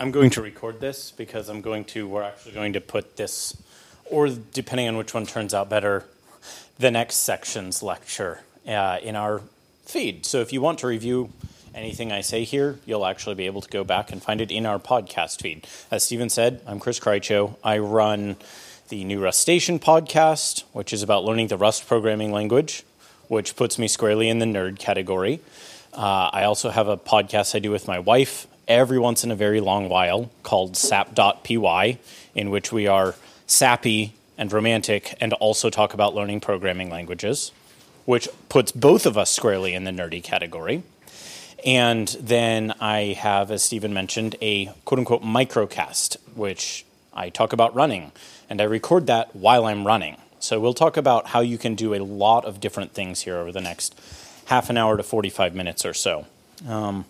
I'm going to record this because I'm going to, we're actually going to put this, or depending on which one turns out better, the next section's lecture uh, in our feed. So if you want to review anything I say here, you'll actually be able to go back and find it in our podcast feed. As Stephen said, I'm Chris Krycho. I run the New Rustacean podcast, which is about learning the Rust programming language, which puts me squarely in the nerd category. Uh, I also have a podcast I do with my wife every once in a very long while called sap.py, in which we are sappy and romantic and also talk about learning programming languages, which puts both of us squarely in the nerdy category. And then I have, as Stephen mentioned, a quote unquote microcast, which I talk about running, and I record that while I'm running. So we'll talk about how you can do a lot of different things here over the next half an hour to 45 minutes or so. Um,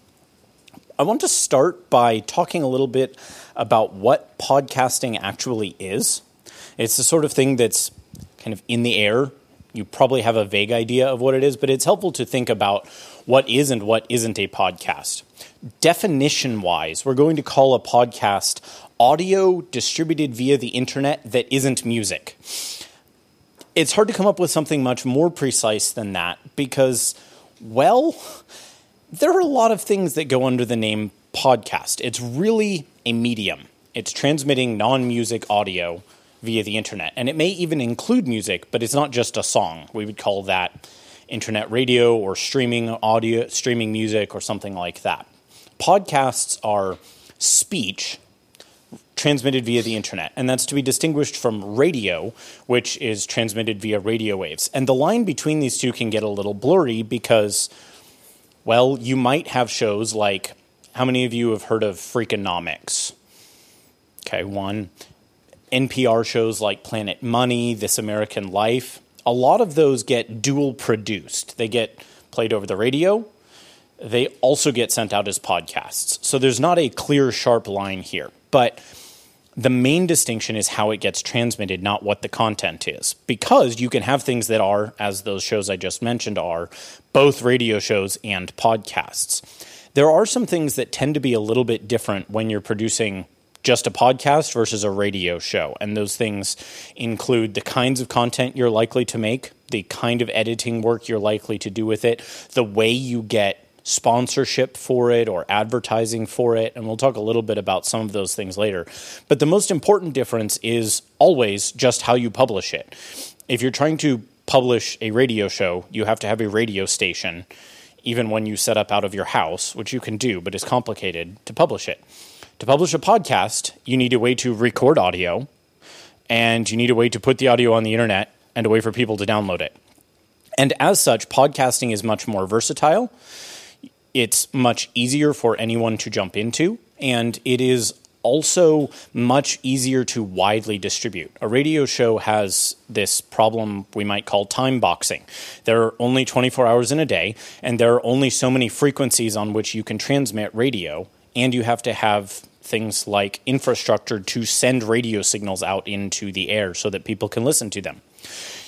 I want to start by talking a little bit about what podcasting actually is. It's the sort of thing that's kind of in the air. You probably have a vague idea of what it is, but it's helpful to think about what is and what isn't a podcast. Definition wise, we're going to call a podcast audio distributed via the internet that isn't music. It's hard to come up with something much more precise than that because well, there are a lot of things that go under the name podcast. It's really a medium, it's transmitting non music audio via the internet. And it may even include music, but it's not just a song. We would call that internet radio or streaming audio, streaming music, or something like that. Podcasts are speech transmitted via the internet, and that's to be distinguished from radio, which is transmitted via radio waves. And the line between these two can get a little blurry because, well, you might have shows like how many of you have heard of Freakonomics? Okay, one. NPR shows like Planet Money, This American Life. A lot of those get dual produced. They get played over the radio, they also get sent out as podcasts. So there's not a clear, sharp line here. But the main distinction is how it gets transmitted, not what the content is. Because you can have things that are, as those shows I just mentioned are, both radio shows and podcasts. There are some things that tend to be a little bit different when you're producing just a podcast versus a radio show. And those things include the kinds of content you're likely to make, the kind of editing work you're likely to do with it, the way you get sponsorship for it or advertising for it. And we'll talk a little bit about some of those things later. But the most important difference is always just how you publish it. If you're trying to publish a radio show, you have to have a radio station, even when you set up out of your house, which you can do, but it's complicated to publish it. To publish a podcast, you need a way to record audio, and you need a way to put the audio on the internet and a way for people to download it. And as such, podcasting is much more versatile it's much easier for anyone to jump into, and it is also much easier to widely distribute. A radio show has this problem we might call time boxing. There are only 24 hours in a day, and there are only so many frequencies on which you can transmit radio, and you have to have things like infrastructure to send radio signals out into the air so that people can listen to them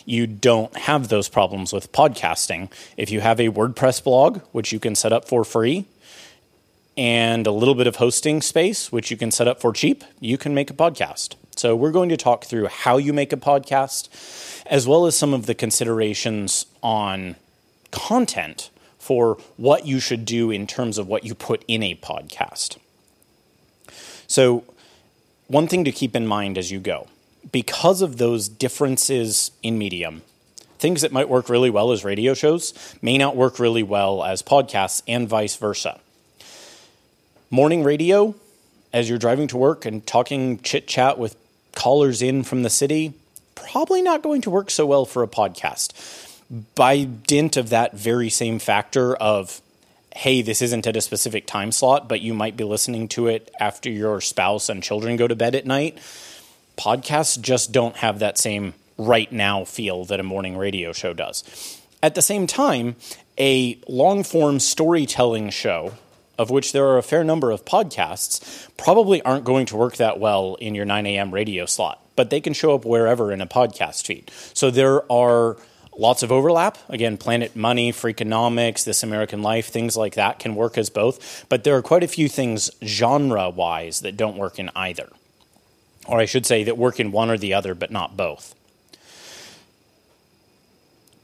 you don't have those problems with podcasting. If you have a WordPress blog, which you can set up for free, and a little bit of hosting space, which you can set up for cheap, you can make a podcast. So, we're going to talk through how you make a podcast, as well as some of the considerations on content for what you should do in terms of what you put in a podcast. So, one thing to keep in mind as you go because of those differences in medium, things that might work really well as radio shows may not work really well as podcasts, and vice versa. Morning radio, as you're driving to work and talking chit chat with callers in from the city, probably not going to work so well for a podcast. By dint of that very same factor of, hey, this isn't at a specific time slot, but you might be listening to it after your spouse and children go to bed at night podcasts just don't have that same right now feel that a morning radio show does. At the same time, a long form storytelling show, of which there are a fair number of podcasts, probably aren't going to work that well in your 9 a.m. radio slot, but they can show up wherever in a podcast feed. So there are Lots of overlap. Again, Planet Money, Freakonomics, This American Life, things like that can work as both. But there are quite a few things genre wise that don't work in either. Or I should say that work in one or the other, but not both.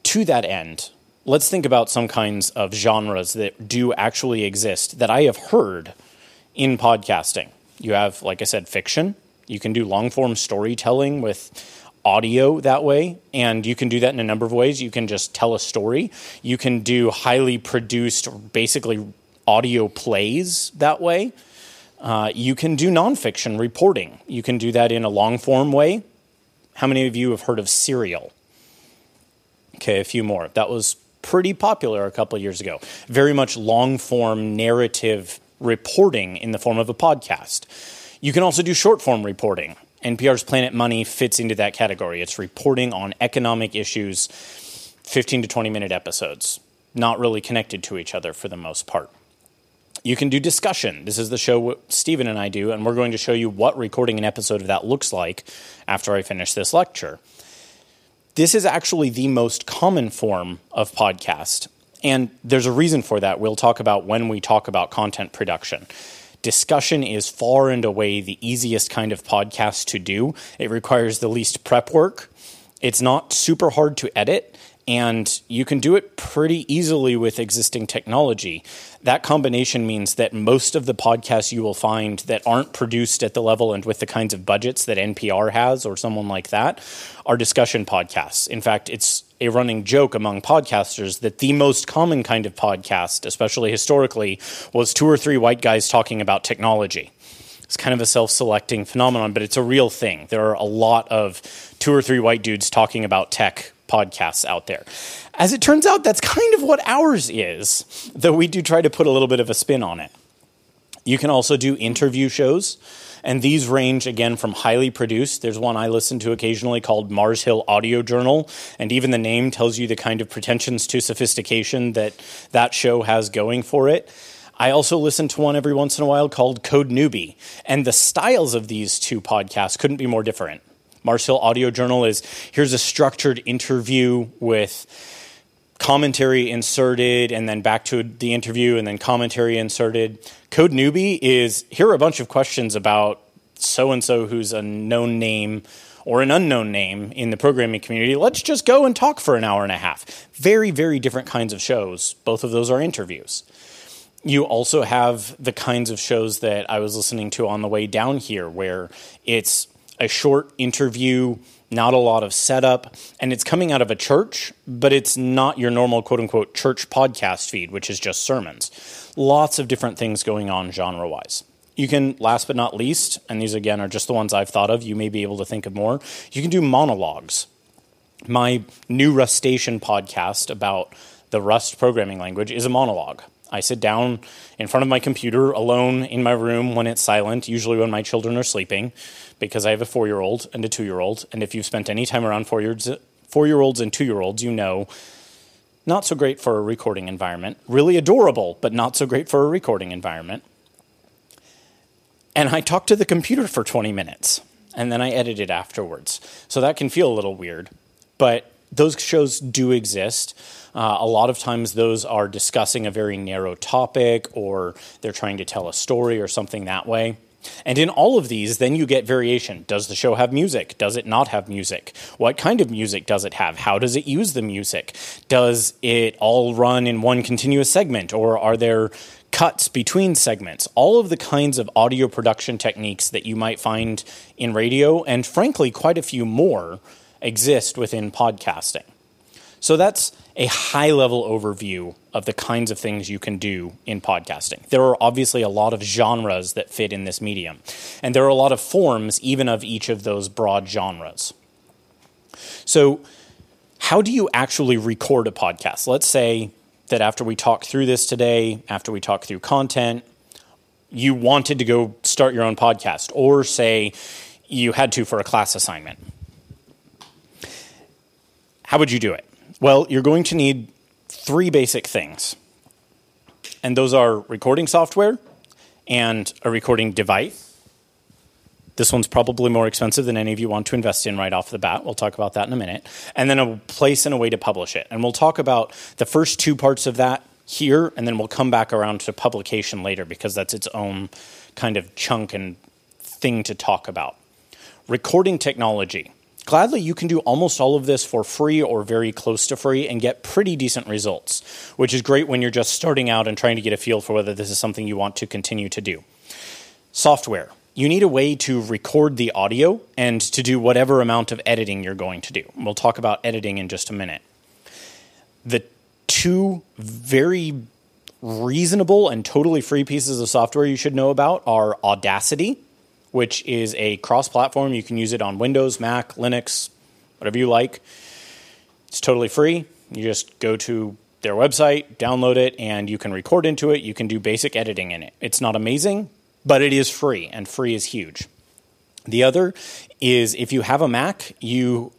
To that end, let's think about some kinds of genres that do actually exist that I have heard in podcasting. You have, like I said, fiction. You can do long form storytelling with audio that way, and you can do that in a number of ways. You can just tell a story. You can do highly produced, basically audio plays that way. Uh, you can do nonfiction reporting. You can do that in a long form way. How many of you have heard of Serial? Okay, a few more. That was pretty popular a couple years ago. Very much long form narrative reporting in the form of a podcast. You can also do short form reporting. NPR's Planet Money fits into that category. It's reporting on economic issues, 15 to 20 minute episodes, not really connected to each other for the most part. You can do discussion. This is the show Stephen and I do, and we're going to show you what recording an episode of that looks like after I finish this lecture. This is actually the most common form of podcast, and there's a reason for that. We'll talk about when we talk about content production discussion is far and away the easiest kind of podcast to do. It requires the least prep work. It's not super hard to edit, and you can do it pretty easily with existing technology. That combination means that most of the podcasts you will find that aren't produced at the level and with the kinds of budgets that NPR has or someone like that are discussion podcasts. In fact, it's a running joke among podcasters that the most common kind of podcast, especially historically, was two or three white guys talking about technology. It's kind of a self selecting phenomenon, but it's a real thing. There are a lot of two or three white dudes talking about tech podcasts out there. As it turns out, that's kind of what ours is, though we do try to put a little bit of a spin on it. You can also do interview shows. And these range again from highly produced. There's one I listen to occasionally called Mars Hill Audio Journal, and even the name tells you the kind of pretensions to sophistication that that show has going for it. I also listen to one every once in a while called Code Newbie, and the styles of these two podcasts couldn't be more different. Mars Hill Audio Journal is here's a structured interview with commentary inserted and then back to the interview and then commentary inserted. Code Newbie is here are a bunch of questions about so and so who's a known name or an unknown name in the programming community. Let's just go and talk for an hour and a half. Very, very different kinds of shows. Both of those are interviews. You also have the kinds of shows that I was listening to on the way down here, where it's a short interview not a lot of setup, and it's coming out of a church, but it's not your normal quote unquote church podcast feed, which is just sermons. Lots of different things going on genre wise. You can, last but not least, and these again are just the ones I've thought of, you may be able to think of more, you can do monologues. My new Rustacean podcast about the Rust programming language is a monologue. I sit down in front of my computer alone in my room when it's silent, usually when my children are sleeping, because I have a four year old and a two year old. And if you've spent any time around four years, four year olds and two year olds, you know not so great for a recording environment. Really adorable, but not so great for a recording environment. And I talk to the computer for 20 minutes and then I edit it afterwards. So that can feel a little weird, but those shows do exist. Uh, a lot of times, those are discussing a very narrow topic or they're trying to tell a story or something that way. And in all of these, then you get variation. Does the show have music? Does it not have music? What kind of music does it have? How does it use the music? Does it all run in one continuous segment, or are there cuts between segments? All of the kinds of audio production techniques that you might find in radio, and frankly, quite a few more, exist within podcasting. So that's a high level overview of the kinds of things you can do in podcasting. There are obviously a lot of genres that fit in this medium, and there are a lot of forms, even of each of those broad genres. So, how do you actually record a podcast? Let's say that after we talk through this today, after we talk through content, you wanted to go start your own podcast, or say you had to for a class assignment. How would you do it? Well, you're going to need three basic things. And those are recording software and a recording device This one's probably more expensive than any of you want to invest in right off the bat. We'll talk about that in a minute. And then a place and a way to publish it. And we'll talk about the first two parts of that here, and then we'll come back around to publication later because that's its own kind of chunk and thing to talk about. Recording technology. Gladly, you can do almost all of this for free or very close to free and get pretty decent results, which is great when you're just starting out and trying to get a feel for whether this is something you want to continue to do. Software. You need a way to record the audio and to do whatever amount of editing you're going to do. We'll talk about editing in just a minute. The two very reasonable and totally free pieces of software you should know about are Audacity which is a cross platform. You can use it on Windows, Mac, Linux, whatever you like. It's totally free. You just go to their website, download it, and you can record into it. You can do basic editing in it. It's not amazing, but it is free, and free is huge. The other is if you have a Mac, you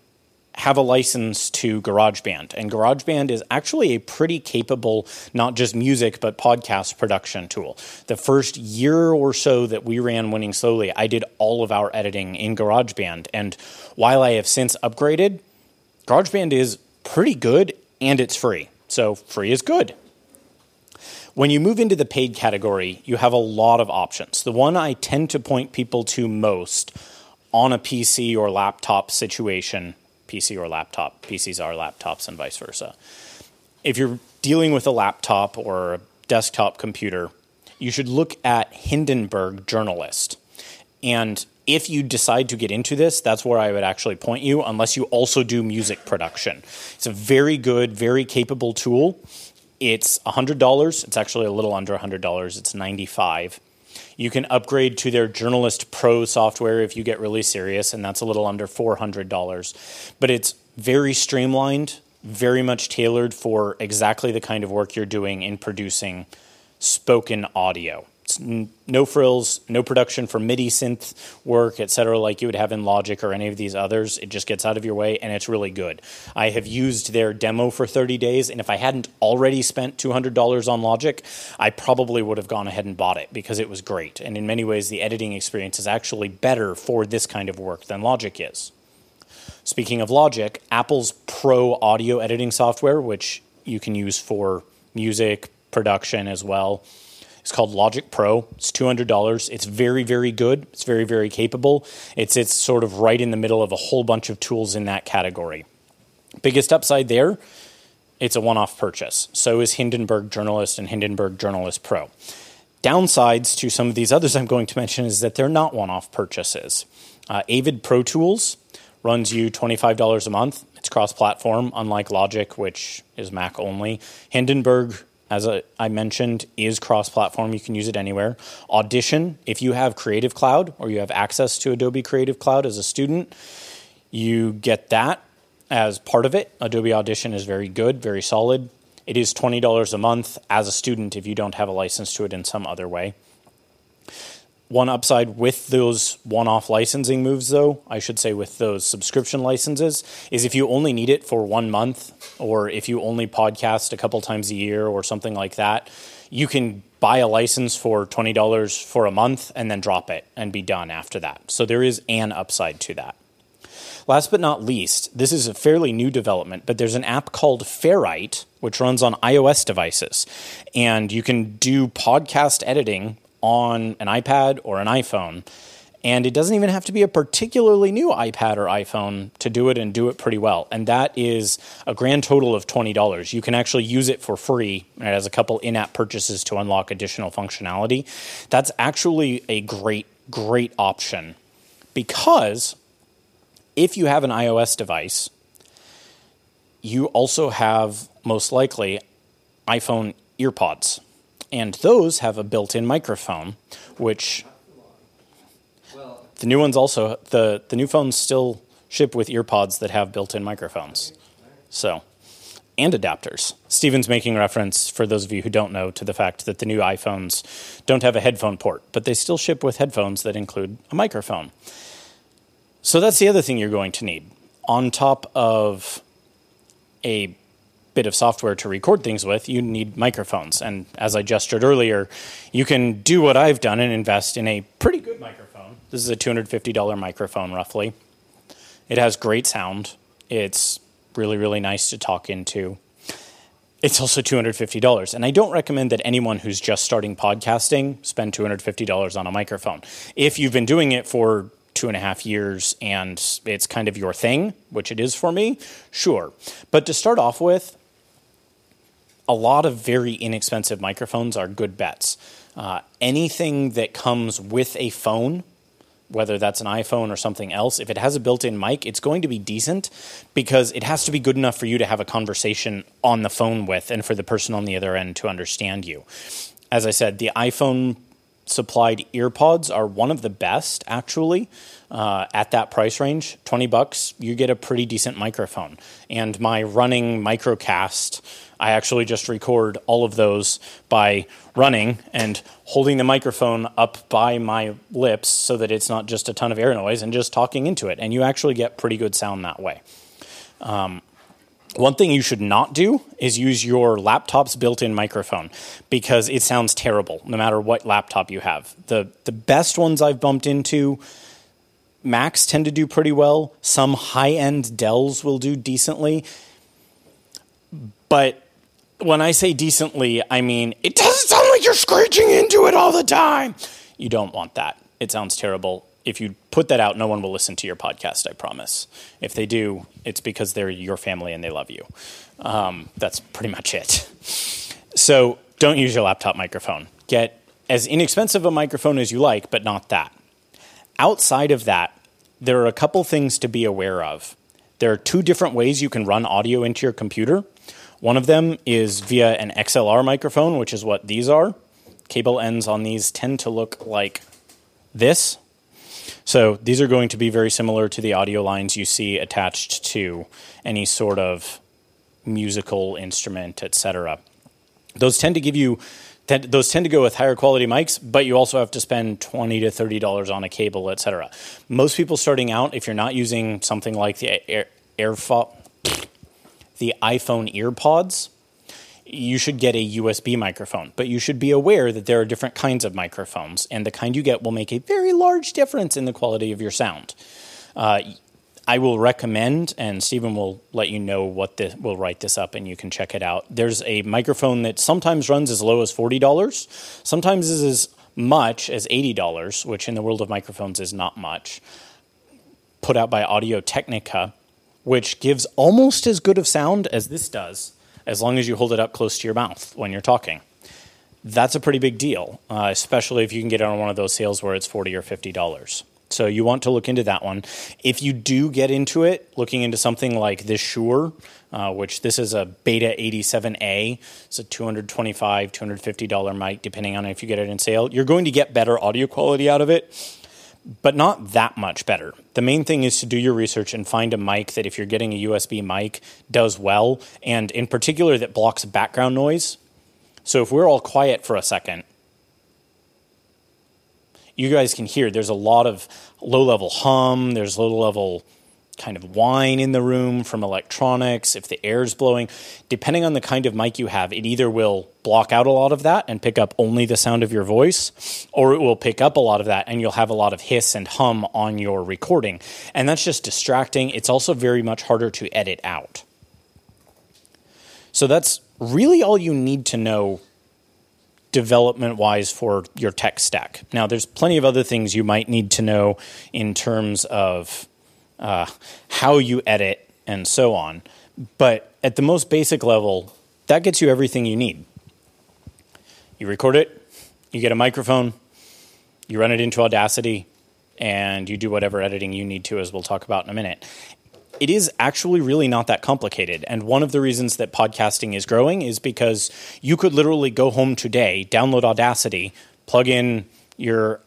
have a license to GarageBand. And GarageBand is actually a pretty capable, not just music, but podcast production tool. The first year or so that we ran Winning Slowly, I did all of our editing in GarageBand. And while I have since upgraded, GarageBand is pretty good and it's free. So free is good. When you move into the paid category, you have a lot of options. The one I tend to point people to most on a PC or laptop situation PC or laptop. PCs are laptops and vice versa. If you're dealing with a laptop or a desktop computer, you should look at Hindenburg Journalist. And if you decide to get into this, that's where I would actually point you, unless you also do music production. It's a very good, very capable tool. It's $100. It's actually a little under $100. It's 95 you can upgrade to their Journalist Pro software if you get really serious, and that's a little under $400. But it's very streamlined, very much tailored for exactly the kind of work you're doing in producing spoken audio. No frills, no production for MIDI synth work, etc., like you would have in Logic or any of these others. It just gets out of your way and it's really good. I have used their demo for 30 days, and if I hadn't already spent $200 on Logic, I probably would have gone ahead and bought it because it was great. And in many ways, the editing experience is actually better for this kind of work than Logic is. Speaking of Logic, Apple's Pro audio editing software, which you can use for music production as well it's called Logic Pro. It's $200. It's very, very good. It's very, very capable. It's, it's sort of right in the middle of a whole bunch of tools in that category. Biggest upside there, it's a one off purchase. So is Hindenburg Journalist and Hindenburg Journalist Pro. Downsides to some of these others I'm going to mention is that they're not one off purchases. Uh, Avid Pro Tools runs you $25 a month. It's cross platform, unlike Logic, which is Mac only. Hindenburg as I mentioned, is cross platform. You can use it anywhere. Audition, if you have Creative Cloud or you have access to Adobe Creative Cloud as a student, you get that as part of it. Adobe Audition is very good, very solid. It is $20 a month as a student if you don't have a license to it in some other way. One upside with those one off licensing moves, though, I should say with those subscription licenses, is if you only need it for one month or if you only podcast a couple times a year or something like that, you can buy a license for $20 for a month and then drop it and be done after that. So there is an upside to that. Last but not least, this is a fairly new development, but there's an app called Ferrite, which runs on iOS devices. And you can do podcast editing on an iPad or an iPhone. And it doesn't even have to be a particularly new iPad or iPhone to do it and do it pretty well. And that is a grand total of $20. You can actually use it for free. It has a couple in app purchases to unlock additional functionality. That's actually a great, great option because if you have an iOS device, you also have most likely iPhone earpods and those have a built-in microphone, which the new ones also the the new phones still ship with earpods that have built-in microphones. So, and adapters. Stephen's making reference for those of you who don't know to the fact that the new iPhones don't have a headphone port, but they still ship with headphones that include a microphone. So that's the other thing you're going to need on top of a bit of software to record things with, you need microphones. And as I gestured earlier, you can do what I've done and invest in a pretty good microphone. This is a $250 microphone, roughly. It has great sound. It's really, really nice to talk into. It's also $250. And I don't recommend that anyone who's just starting podcasting spend $250 on a microphone. If you've been doing it for two and a half years and it's kind of your thing, which it is for me, sure. But to start off with, a lot of very inexpensive microphones are good bets. Uh, anything that comes with a phone, whether that's an iPhone or something else, if it has a built in mic, it's going to be decent because it has to be good enough for you to have a conversation on the phone with and for the person on the other end to understand you. As I said, the iPhone supplied earpods are one of the best actually uh, at that price range. 20 bucks you get a pretty decent microphone. And my running microcast i actually just record all of those by running and holding the microphone up by my lips so that it's not just a ton of air noise and just talking into it. And you actually get pretty good sound that way. Um, one thing you should not do is use your laptop's built-in microphone because it sounds terrible no matter what laptop you have. The the best ones I've bumped into Macs tend to do pretty well. Some high-end Dells will do decently. But when I say decently, I mean it doesn't sound like you're screeching into it all the time. You don't want that. It sounds terrible if you put that out, no one will listen to your podcast. I promise. If they do, it's because they're your family and they love you. Um, that's pretty much it. So don't use your laptop microphone. Get as inexpensive a microphone as you like, but not that. Outside of that, there are a couple things to be aware of. There are two different ways you can run audio into your computer. One of them is via an XLR microphone, which is what these are. Cable ends on these tend to look like this so these are going to be very similar to the audio lines you see attached to any sort of musical instrument, etc. Those tend to give you those tend to go with higher quality mics, but you also have to spend twenty to thirty dollars on a cable, etc. Most people starting out, if you're not using something like the Air, AirFo, the iPhone EarPods, you should get a USB microphone, but you should be aware that there are different kinds of microphones, and the kind you get will make a very large difference in the quality of your sound. Uh, I will recommend, and Stephen will let you know what this, we'll write this up and you can check it out. There's a microphone that sometimes runs as low as $40, sometimes is as much as $80, which in the world of microphones is not much, put out by Audio Technica, which gives almost as good of sound as this does as long as you hold it up close to your mouth when you're talking. That's a pretty big deal, uh, especially if you can get it on one of those sales where it's 40 or $50. So you want to look into that one. If you do get into it, looking into something like this Shure, uh, which this is a Beta 87A, it's a 225, $250 mic, depending on if you get it in sale. You're going to get better audio quality out of it but not that much better. The main thing is to do your research and find a mic that, if you're getting a USB mic, does well, and in particular that blocks background noise. So if we're all quiet for a second, you guys can hear there's a lot of low level hum, there's low level kind of whine in the room from electronics, if the air's blowing, depending on the kind of mic you have, it either will block out a lot of that and pick up only the sound of your voice, or it will pick up a lot of that and you'll have a lot of hiss and hum on your recording. And that's just distracting. It's also very much harder to edit out. So that's really all you need to know development wise for your tech stack. Now, there's plenty of other things you might need to know in terms of uh, how you edit, and so on. But at the most basic level, that gets you everything you need. You record it, you get a microphone, you run it into Audacity, and you do whatever editing you need to, as we'll talk about in a minute. It is actually really not that complicated. And one of the reasons that podcasting is growing is because you could literally go home today, download Audacity, plug in your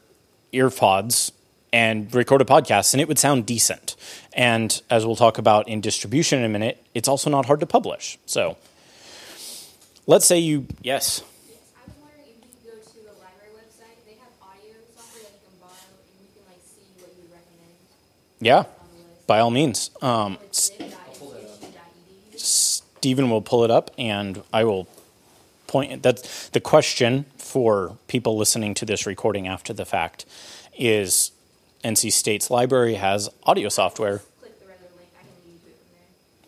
earpods, and record a podcast, and it would sound decent. And as we'll talk about in distribution in a minute, it's also not hard to publish. So let's say you, yes. Yeah, by all means. Um, Stephen will pull it up, and I will point. That's the question for people listening to this recording after the fact is NC State's library has audio software. Click the regular link. I can lead it from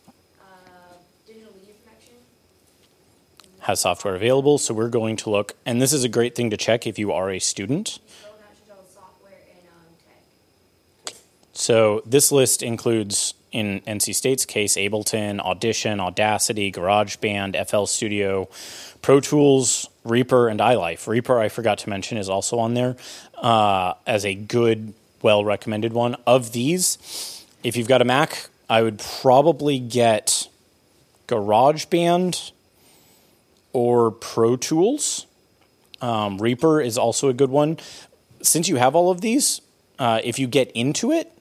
there. Uh, digital media production. has software available. So we're going to look, and this is a great thing to check if you are a student. You scroll down to all the software and um. So this list includes, in NC State's case, Ableton, Audition, Audacity, GarageBand, FL Studio, Pro Tools, Reaper, and iLife. Reaper, I forgot to mention, is also on there uh, as a good, well recommended one. Of these, if you've got a Mac, I would probably get GarageBand or Pro Tools. Um, Reaper is also a good one. Since you have all of these, uh, if you get into it,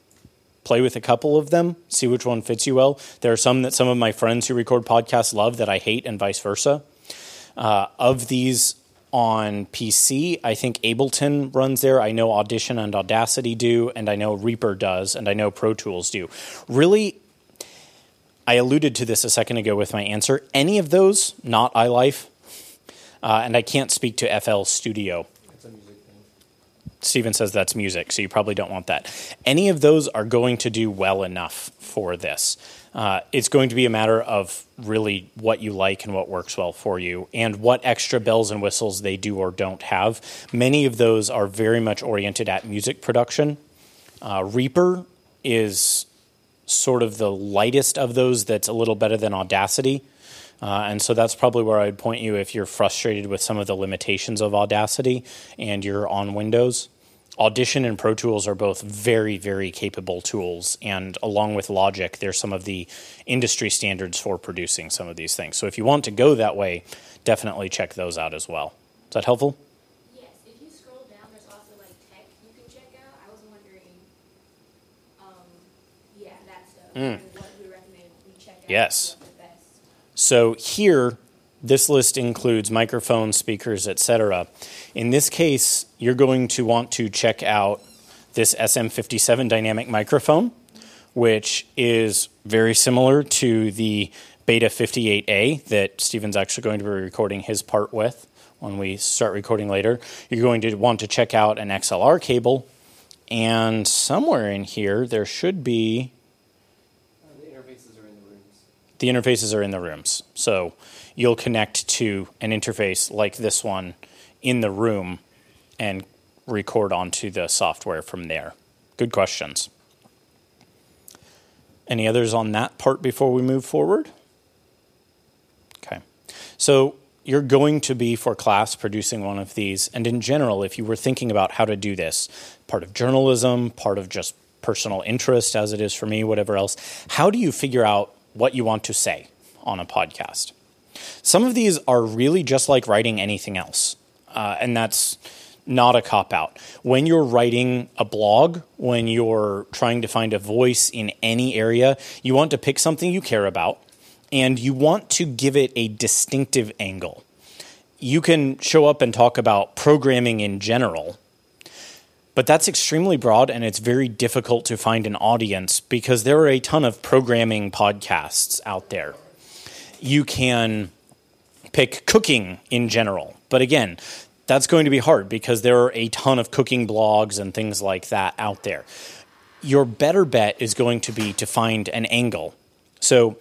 play with a couple of them, see which one fits you well. There are some that some of my friends who record podcasts love that I hate, and vice versa. Uh, of these on PC, I think Ableton runs there. I know Audition and Audacity do, and I know Reaper does, and I know Pro Tools do. Really, I alluded to this a second ago with my answer. Any of those, not iLife, uh, and I can't speak to FL Studio. Stephen says that's music, so you probably don't want that. Any of those are going to do well enough for this. Uh, it's going to be a matter of really what you like and what works well for you, and what extra bells and whistles they do or don't have. Many of those are very much oriented at music production. Uh, Reaper is sort of the lightest of those that's a little better than Audacity. Uh, and so that's probably where I'd point you if you're frustrated with some of the limitations of Audacity and you're on Windows. Audition and Pro Tools are both very, very capable tools, and along with Logic, they're some of the industry standards for producing some of these things. So if you want to go that way, definitely check those out as well. Is that helpful? Yes, if you scroll down, there's also like tech you can check out. I was wondering, um, yeah, that stuff. And what we recommend we check out. Yes. the best. So here, this list includes microphones, speakers, etc. In this case, you're going to want to check out this SM57 dynamic microphone, which is very similar to the Beta 58A that Stephen's actually going to be recording his part with when we start recording later. You're going to want to check out an XLR cable, and somewhere in here there should be Uh, the interfaces are in the rooms. the interfaces are in the rooms. So you'll connect to an interface like this one in the room and record onto the software from there. Good questions. Any others on that part before we move forward? Okay. So you're going to be for class producing one of these. And in general, if you were thinking about how to do this, part of journalism, part of just personal interest, as it is for me, whatever else, how do you figure out what you want to say on a podcast? Some of these are really just like writing anything else. Uh, and that's not a cop out. When you're writing a blog, when you're trying to find a voice in any area, you want to pick something you care about and you want to give it a distinctive angle. You can show up and talk about programming in general, but that's extremely broad and it's very difficult to find an audience because there are a ton of programming podcasts out there. You can pick cooking in general, but again, that's going to be hard because there are a ton of cooking blogs and things like that out there. Your better bet is going to be to find an angle. So,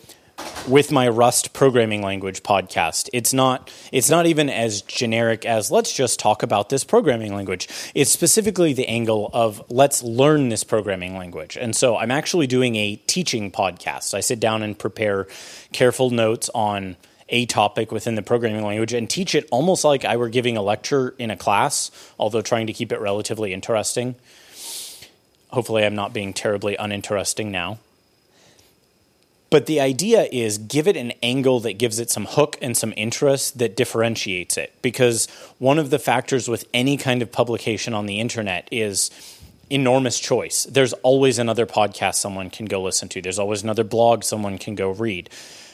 with my Rust programming language podcast, it's not it's not even as generic as let's just talk about this programming language. It's specifically the angle of let's learn this programming language. And so I'm actually doing a teaching podcast. I sit down and prepare careful notes on a topic within the programming language and teach it almost like I were giving a lecture in a class, although trying to keep it relatively interesting. Hopefully, I'm not being terribly uninteresting now. But the idea is give it an angle that gives it some hook and some interest that differentiates it. Because one of the factors with any kind of publication on the internet is enormous choice. There's always another podcast someone can go listen to, there's always another blog someone can go read.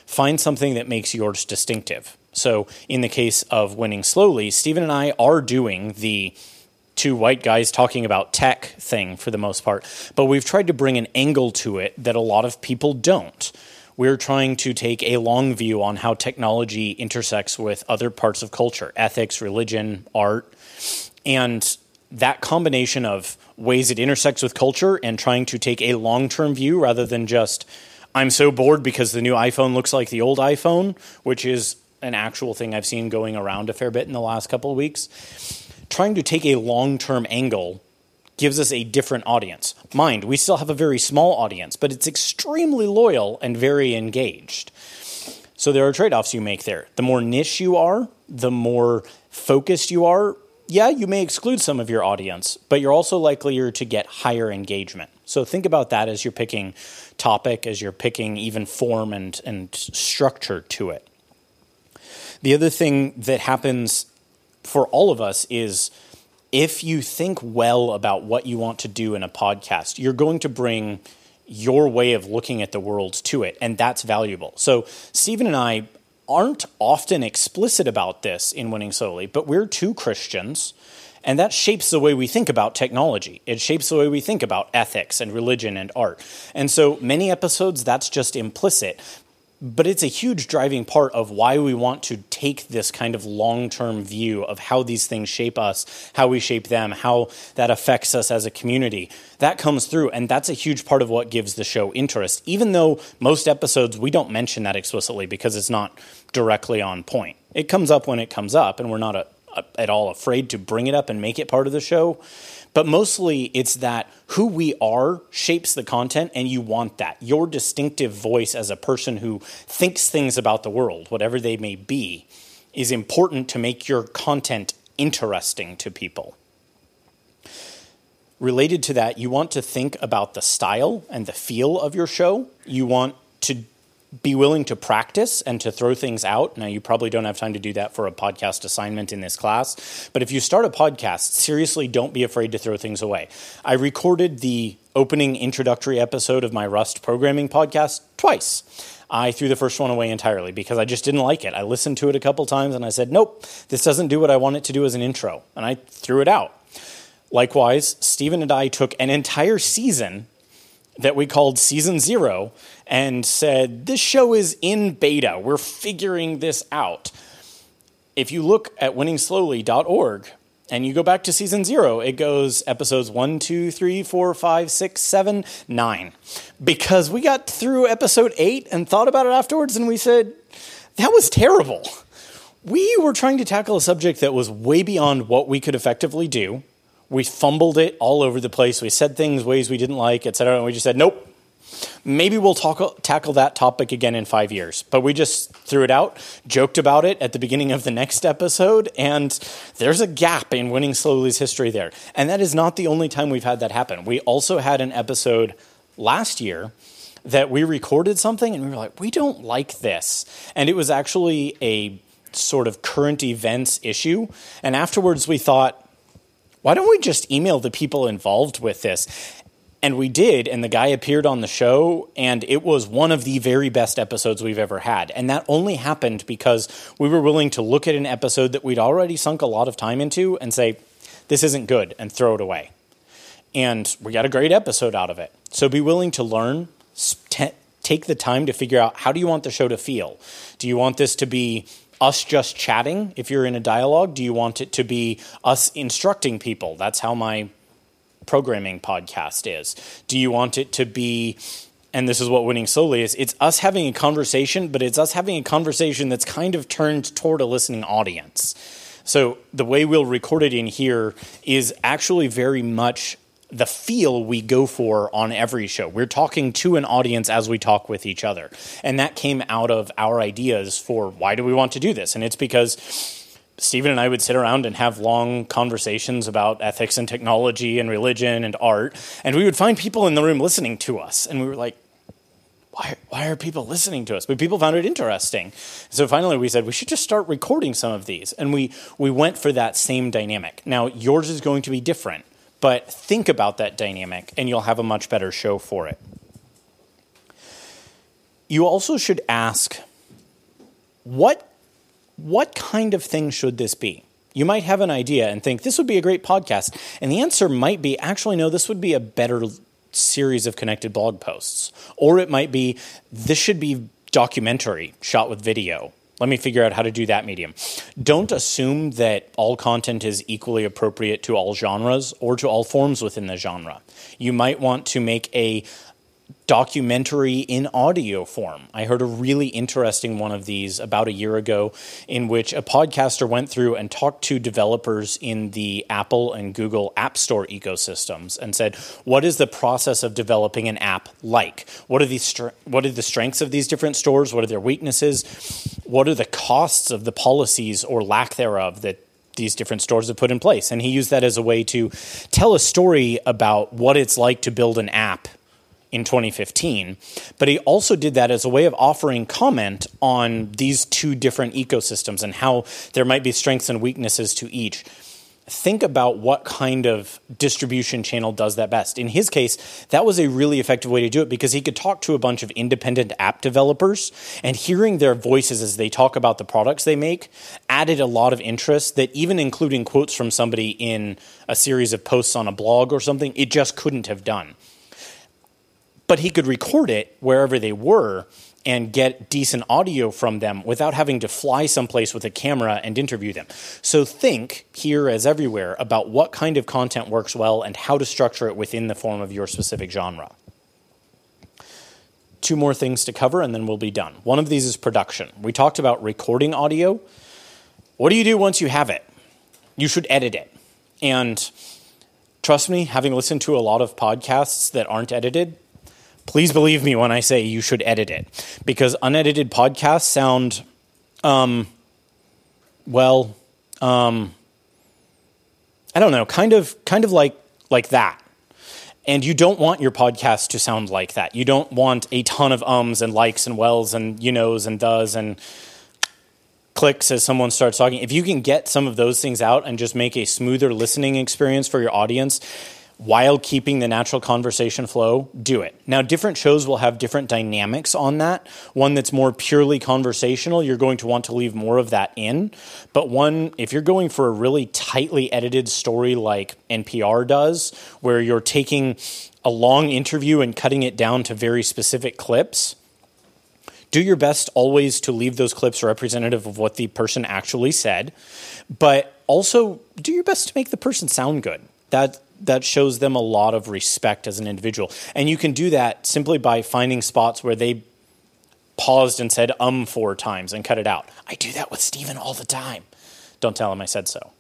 Find something that makes yours distinctive. So, in the case of Winning Slowly, Stephen and I are doing the two white guys talking about tech thing for the most part, but we've tried to bring an angle to it that a lot of people don't. We're trying to take a long view on how technology intersects with other parts of culture, ethics, religion, art. And that combination of ways it intersects with culture and trying to take a long term view rather than just, I'm so bored because the new iPhone looks like the old iPhone, which is an actual thing I've seen going around a fair bit in the last couple of weeks. Trying to take a long term angle gives us a different audience. Mind, we still have a very small audience, but it's extremely loyal and very engaged. So there are trade offs you make there. The more niche you are, the more focused you are. Yeah, you may exclude some of your audience, but you're also likelier to get higher engagement. So think about that as you're picking topic, as you're picking even form and, and structure to it. The other thing that happens for all of us is if you think well about what you want to do in a podcast, you're going to bring your way of looking at the world to it, and that's valuable. So, Stephen and I aren't often explicit about this in Winning Slowly, but we're two Christians, and that shapes the way we think about technology. It shapes the way we think about ethics and religion and art. And so, many episodes, that's just implicit but it's a huge driving part of why we want to take this kind of long term view of how these things shape us, how we shape them, how that affects us as a community. That comes through, and that's a huge part of what gives the show interest, even though most episodes we don't mention that explicitly because it's not directly on point. It comes up when it comes up, and we're not a, a, at all afraid to bring it up and make it part of the show. But mostly it's that who we are shapes the content, and you want that. Your distinctive voice as a person who thinks things about the world, whatever they may be, is important to make your content interesting to people. Related to that, you want to think about the style and the feel of your show. You want to be willing to practice and to throw things out. Now, you probably don't have time to do that for a podcast assignment in this class, but if you start a podcast, seriously, don't be afraid to throw things away. I recorded the opening introductory episode of my Rust programming podcast twice. I threw the first one away entirely because I just didn't like it. I listened to it a couple times and I said, nope, this doesn't do what I want it to do as an intro. And I threw it out. Likewise, Stephen and I took an entire season that we called Season Zero and said, This show is in beta. We're figuring this out. If you look at winningslowly.org and you go back to season zero, it goes episodes one, two, three, four, five, six, seven, nine. Because we got through episode eight and thought about it afterwards and we said, That was terrible. We were trying to tackle a subject that was way beyond what we could effectively do we fumbled it all over the place. We said things ways we didn't like, etc. And we just said, nope. Maybe we'll talk, tackle that topic again in five years. But we just threw it out, joked about it at the beginning of the next episode, and there's a gap in Winning Slowly's history there. And that is not the only time we've had that happen. We also had an episode last year that we recorded something and we were like, we don't like this. And it was actually a sort of current events issue. And afterwards we thought, why don't we just email the people involved with this? And we did, and the guy appeared on the show, and it was one of the very best episodes we've ever had. And that only happened because we were willing to look at an episode that we'd already sunk a lot of time into and say, this isn't good, and throw it away. And we got a great episode out of it. So be willing to learn, take the time to figure out how do you want the show to feel? Do you want this to be us just chatting if you're in a dialogue? Do you want it to be us instructing people? That's how my programming podcast is. Do you want it to be and this is what winning slowly is it's us having a conversation but it's us having a conversation that's kind of turned toward a listening audience so the way we'll record it in here is actually very much the feel we go for on every show. We're talking to an audience as we talk with each other. And that came out of our ideas for why do we want to do this? And it's because Stephen and I would sit around and have long conversations about ethics and technology and religion and art. And we would find people in the room listening to us. And we were like, why, why are people listening to us? But people found it interesting. So finally we said we should just start recording some of these. And we, we went for that same dynamic. Now, yours is going to be different but think about that dynamic and you'll have a much better show for it. You also should ask what, what kind of thing should this be? You might have an idea and think this would be a great podcast. And the answer might be actually, no, this would be a better series of connected blog posts. Or it might be this should be documentary shot with video. Let me figure out how to do that medium. Don't assume that all content is equally appropriate to all genres or to all forms within the genre. You might want to make a documentary in audio form. I heard a really interesting one of these about a year ago in which a podcaster went through and talked to developers in the Apple and Google App Store ecosystems and said, "What is the process of developing an app like? What are the what are the strengths of these different stores? What are their weaknesses? What are the costs of the policies or lack thereof that these different stores have put in place?" And he used that as a way to tell a story about what it's like to build an app in 2015, but he also did that as a way of offering comment on these two different ecosystems and how there might be strengths and weaknesses to each. Think about what kind of distribution channel does that best. In his case, that was a really effective way to do it because he could talk to a bunch of independent app developers and hearing their voices as they talk about the products they make added a lot of interest that even including quotes from somebody in a series of posts on a blog or something, it just couldn't have done but he could record it wherever they were and get decent audio from them without having to fly someplace with a camera and interview them. So think here as everywhere about what kind of content works well and how to structure it within the form of your specific genre. Two more things to cover and then we'll be done. One of these is production. We talked about recording audio. What do you do once you have it? You should edit it. And trust me, having listened to a lot of podcasts that aren't edited, please believe me when I say you should edit it because unedited podcasts sound, um, well, um, I don't know, kind of, kind of like like that. And you don't want your podcast to sound like that. You don't want a ton of ums and likes and wells and you knows and does and clicks as someone starts talking. If you can get some of those things out and just make a smoother listening experience for your audience, while keeping the natural conversation flow, do it. Now, different shows will have different dynamics on that. One that's more purely conversational, you're going to want to leave more of that in. But one, if you're going for a really tightly edited story like NPR does, where you're taking a long interview and cutting it down to very specific clips, do your best always to leave those clips representative of what the person actually said, but also do your best to make the person sound good. That that shows them a lot of respect as an individual. And you can do that simply by finding spots where they paused and said um four times and cut it out. I do that with Stephen all the time. Don't tell him I said so.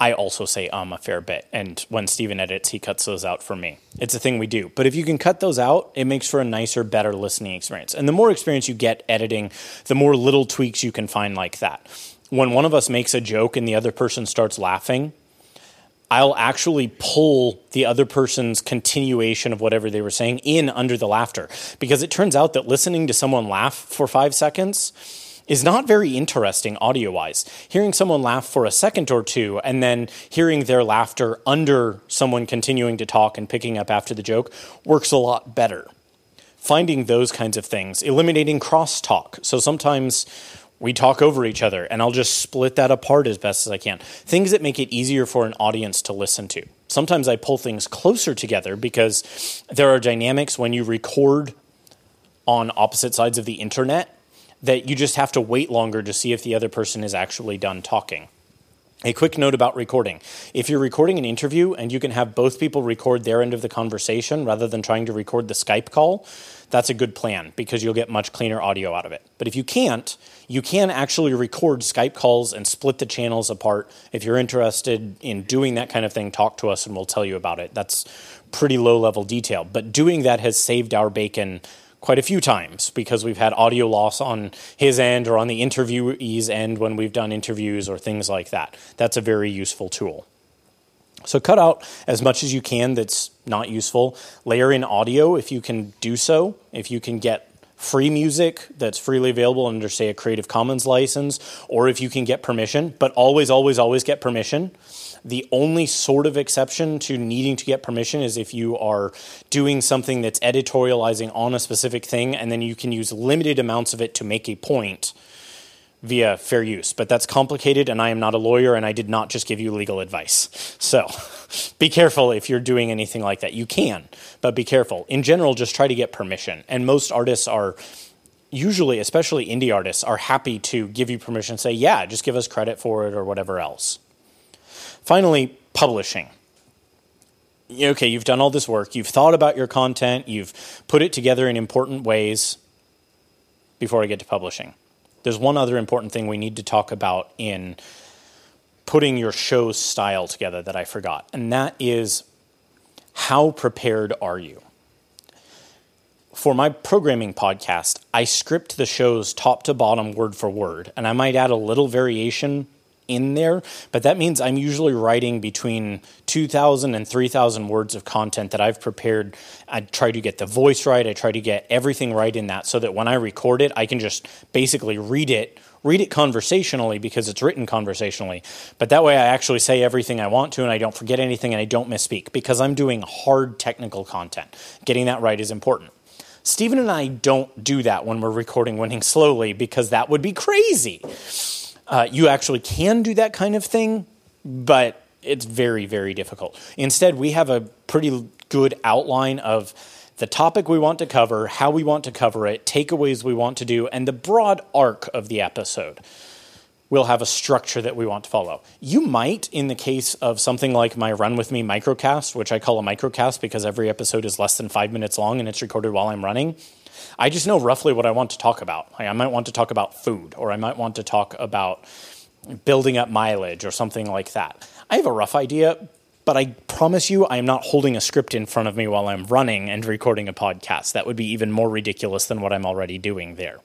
I also say um a fair bit, and when Stephen edits, he cuts those out for me. It's a thing we do. But if you can cut those out, it makes for a nicer, better listening experience. And the more experience you get editing, the more little tweaks you can find like that. When one of us makes a joke and the other person starts laughing, I'll actually pull the other person's continuation of whatever they were saying in under the laughter. Because it turns out that listening to someone laugh for five seconds is not very interesting audio wise. Hearing someone laugh for a second or two and then hearing their laughter under someone continuing to talk and picking up after the joke works a lot better. Finding those kinds of things, eliminating crosstalk. So sometimes we talk over each other and I'll just split that apart as best as I can. Things that make it easier for an audience to listen to. Sometimes I pull things closer together because there are dynamics when you record on opposite sides of the internet that you just have to wait longer to see if the other person is actually done talking. A quick note about recording. If you're recording an interview and you can have both people record their end of the conversation rather than trying to record the Skype call, that's a good plan because you'll get much cleaner audio out of it. But if you can't, you can actually record Skype calls and split the channels apart. If you're interested in doing that kind of thing, talk to us and we'll tell you about it. That's pretty low level detail. But doing that has saved our bacon quite a few times because we've had audio loss on his end or on the interviewee's end when we've done interviews or things like that. That's a very useful tool. So cut out as much as you can that's not useful. Layer in audio if you can do so. If you can get free music that's freely available under, say, a Creative Commons license, or if you can get permission, but always, always, always get permission. The only sort of exception to needing to get permission is if you are doing something that's editorializing on a specific thing, and then you can use limited amounts of it to make a point via fair use. But that's complicated, and I am not a lawyer, and I did not just give you legal advice. So be careful if you're doing anything like that. You can, but be careful. In general, just try to get permission. And most artists are usually, especially indie artists, are happy to give you permission, say, yeah, just give us credit for it or whatever else. Finally, publishing. Okay, you've done all this work, you've thought about your content, you've put it together in important ways before I get to publishing. There's one other important thing we need to talk about in putting your show's style together that I forgot, and that is how prepared are you? For my programming podcast, I script the shows top to bottom, word for word, and I might add a little variation in there, but that means I'm usually writing between 2,000 and 3,000 words of content that I've prepared. I try to get the voice right, I try to get everything right in that so that when I record it, I can just basically read it. Read it conversationally because it's written conversationally. But that way, I actually say everything I want to and I don't forget anything and I don't misspeak because I'm doing hard technical content. Getting that right is important. Stephen and I don't do that when we're recording Winning Slowly because that would be crazy. Uh, you actually can do that kind of thing, but it's very, very difficult. Instead, we have a pretty good outline of the topic we want to cover, how we want to cover it, takeaways we want to do, and the broad arc of the episode. We'll have a structure that we want to follow. You might, in the case of something like my Run With Me microcast, which I call a microcast because every episode is less than five minutes long and it's recorded while I'm running, I just know roughly what I want to talk about. Like I might want to talk about food, or I might want to talk about building up mileage, or something like that. I have a rough idea, but I promise you, I am not holding a script in front of me while I'm running and recording a podcast. That would be even more ridiculous than what I'm already doing there.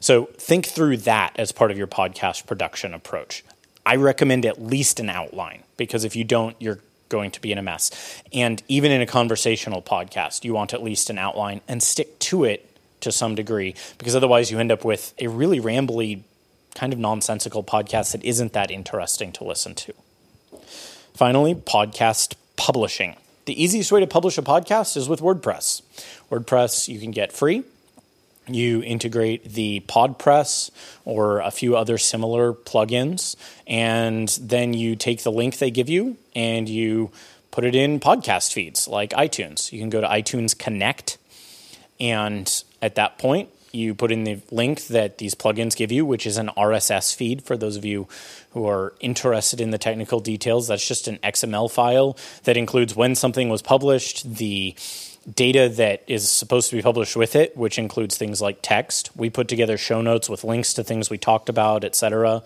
So think through that as part of your podcast production approach. I recommend at least an outline because if you don't, you're going to be in a mess. And even in a conversational podcast, you want at least an outline and stick to it to some degree because otherwise you end up with a really rambly, kind of nonsensical podcast that isn't that interesting to listen to. Finally, podcast publishing. The easiest way to publish a podcast is with WordPress. WordPress you can get free you integrate the PodPress or a few other similar plugins, and then you take the link they give you and you put it in podcast feeds like iTunes. You can go to iTunes Connect, and at that point, you put in the link that these plugins give you, which is an RSS feed for those of you who are interested in the technical details. That's just an XML file that includes when something was published, the data that is supposed to be published with it, which includes things like text. We put together show notes with links to things we talked about, etc.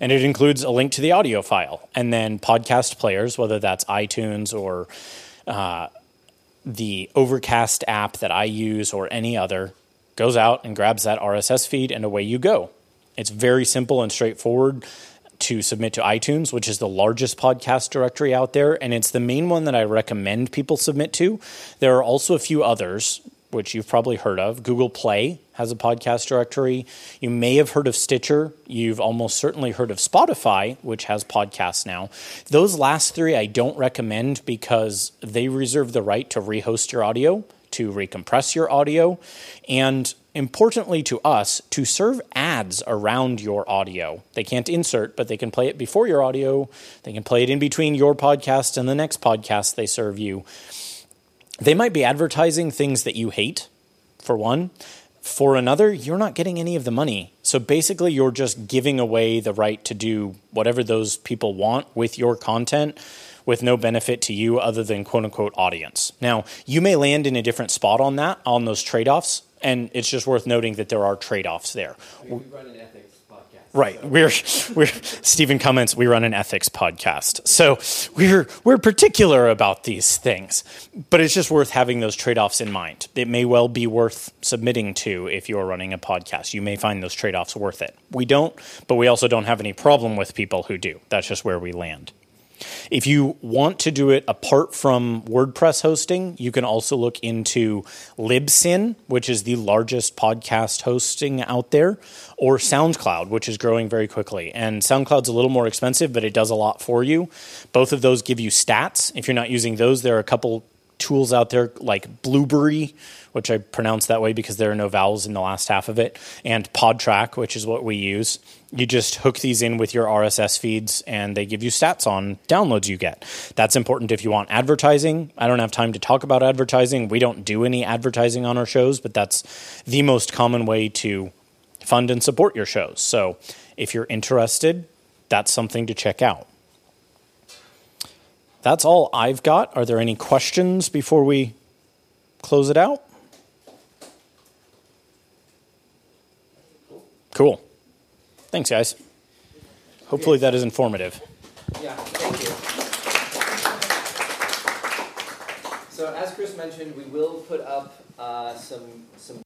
And it includes a link to the audio file. And then podcast players, whether that's iTunes or uh, the Overcast app that I use or any other, goes out and grabs that RSS feed, and away you go. It's very simple and straightforward to submit to iTunes, which is the largest podcast directory out there, and it's the main one that I recommend people submit to. There are also a few others, which you've probably heard of. Google Play has a podcast directory. You may have heard of Stitcher. You've almost certainly heard of Spotify, which has podcasts now. Those last three I don't recommend because they reserve the right to rehost your audio, to recompress your audio, and importantly to us, to serve ads around your audio. They can't insert, but they can play it before your audio. They can play it in between your podcast and the next podcast they serve you. They might be advertising things that you hate, for one. For another, you're not getting any of the money. So basically, you're just giving away the right to do whatever those people want with your content with no benefit to you other than quote unquote audience. Now, you may land in a different spot on that, on those trade offs and it's just worth noting that there are trade-offs there. We run an ethics podcast. Right. We're we're Stephen comments we run an ethics podcast. So we're we're particular about these things. But it's just worth having those trade-offs in mind. It may well be worth submitting to if you're running a podcast. You may find those trade-offs worth it. We don't, but we also don't have any problem with people who do. That's just where we land. If you want to do it apart from WordPress hosting, you can also look into Libsyn, which is the largest podcast hosting out there, or SoundCloud, which is growing very quickly. And SoundCloud's a little more expensive, but it does a lot for you. Both of those give you stats. If you're not using those, there are a couple tools out there like Blubrry, which I pronounce that way because there are no vowels in the last half of it, and Podtrac, which is what we use. You just hook these in with your RSS feeds and they give you stats on downloads you get. That's important if you want advertising. I don't have time to talk about advertising. We don't do any advertising on our shows, but that's the most common way to fund and support your shows. So if you're interested, that's something to check out. That's all I've got. Are there any questions before we close it out? Cool. Thanks, guys. Hopefully that is informative. Yeah, thank you. So as Chris mentioned, we will put up uh, some some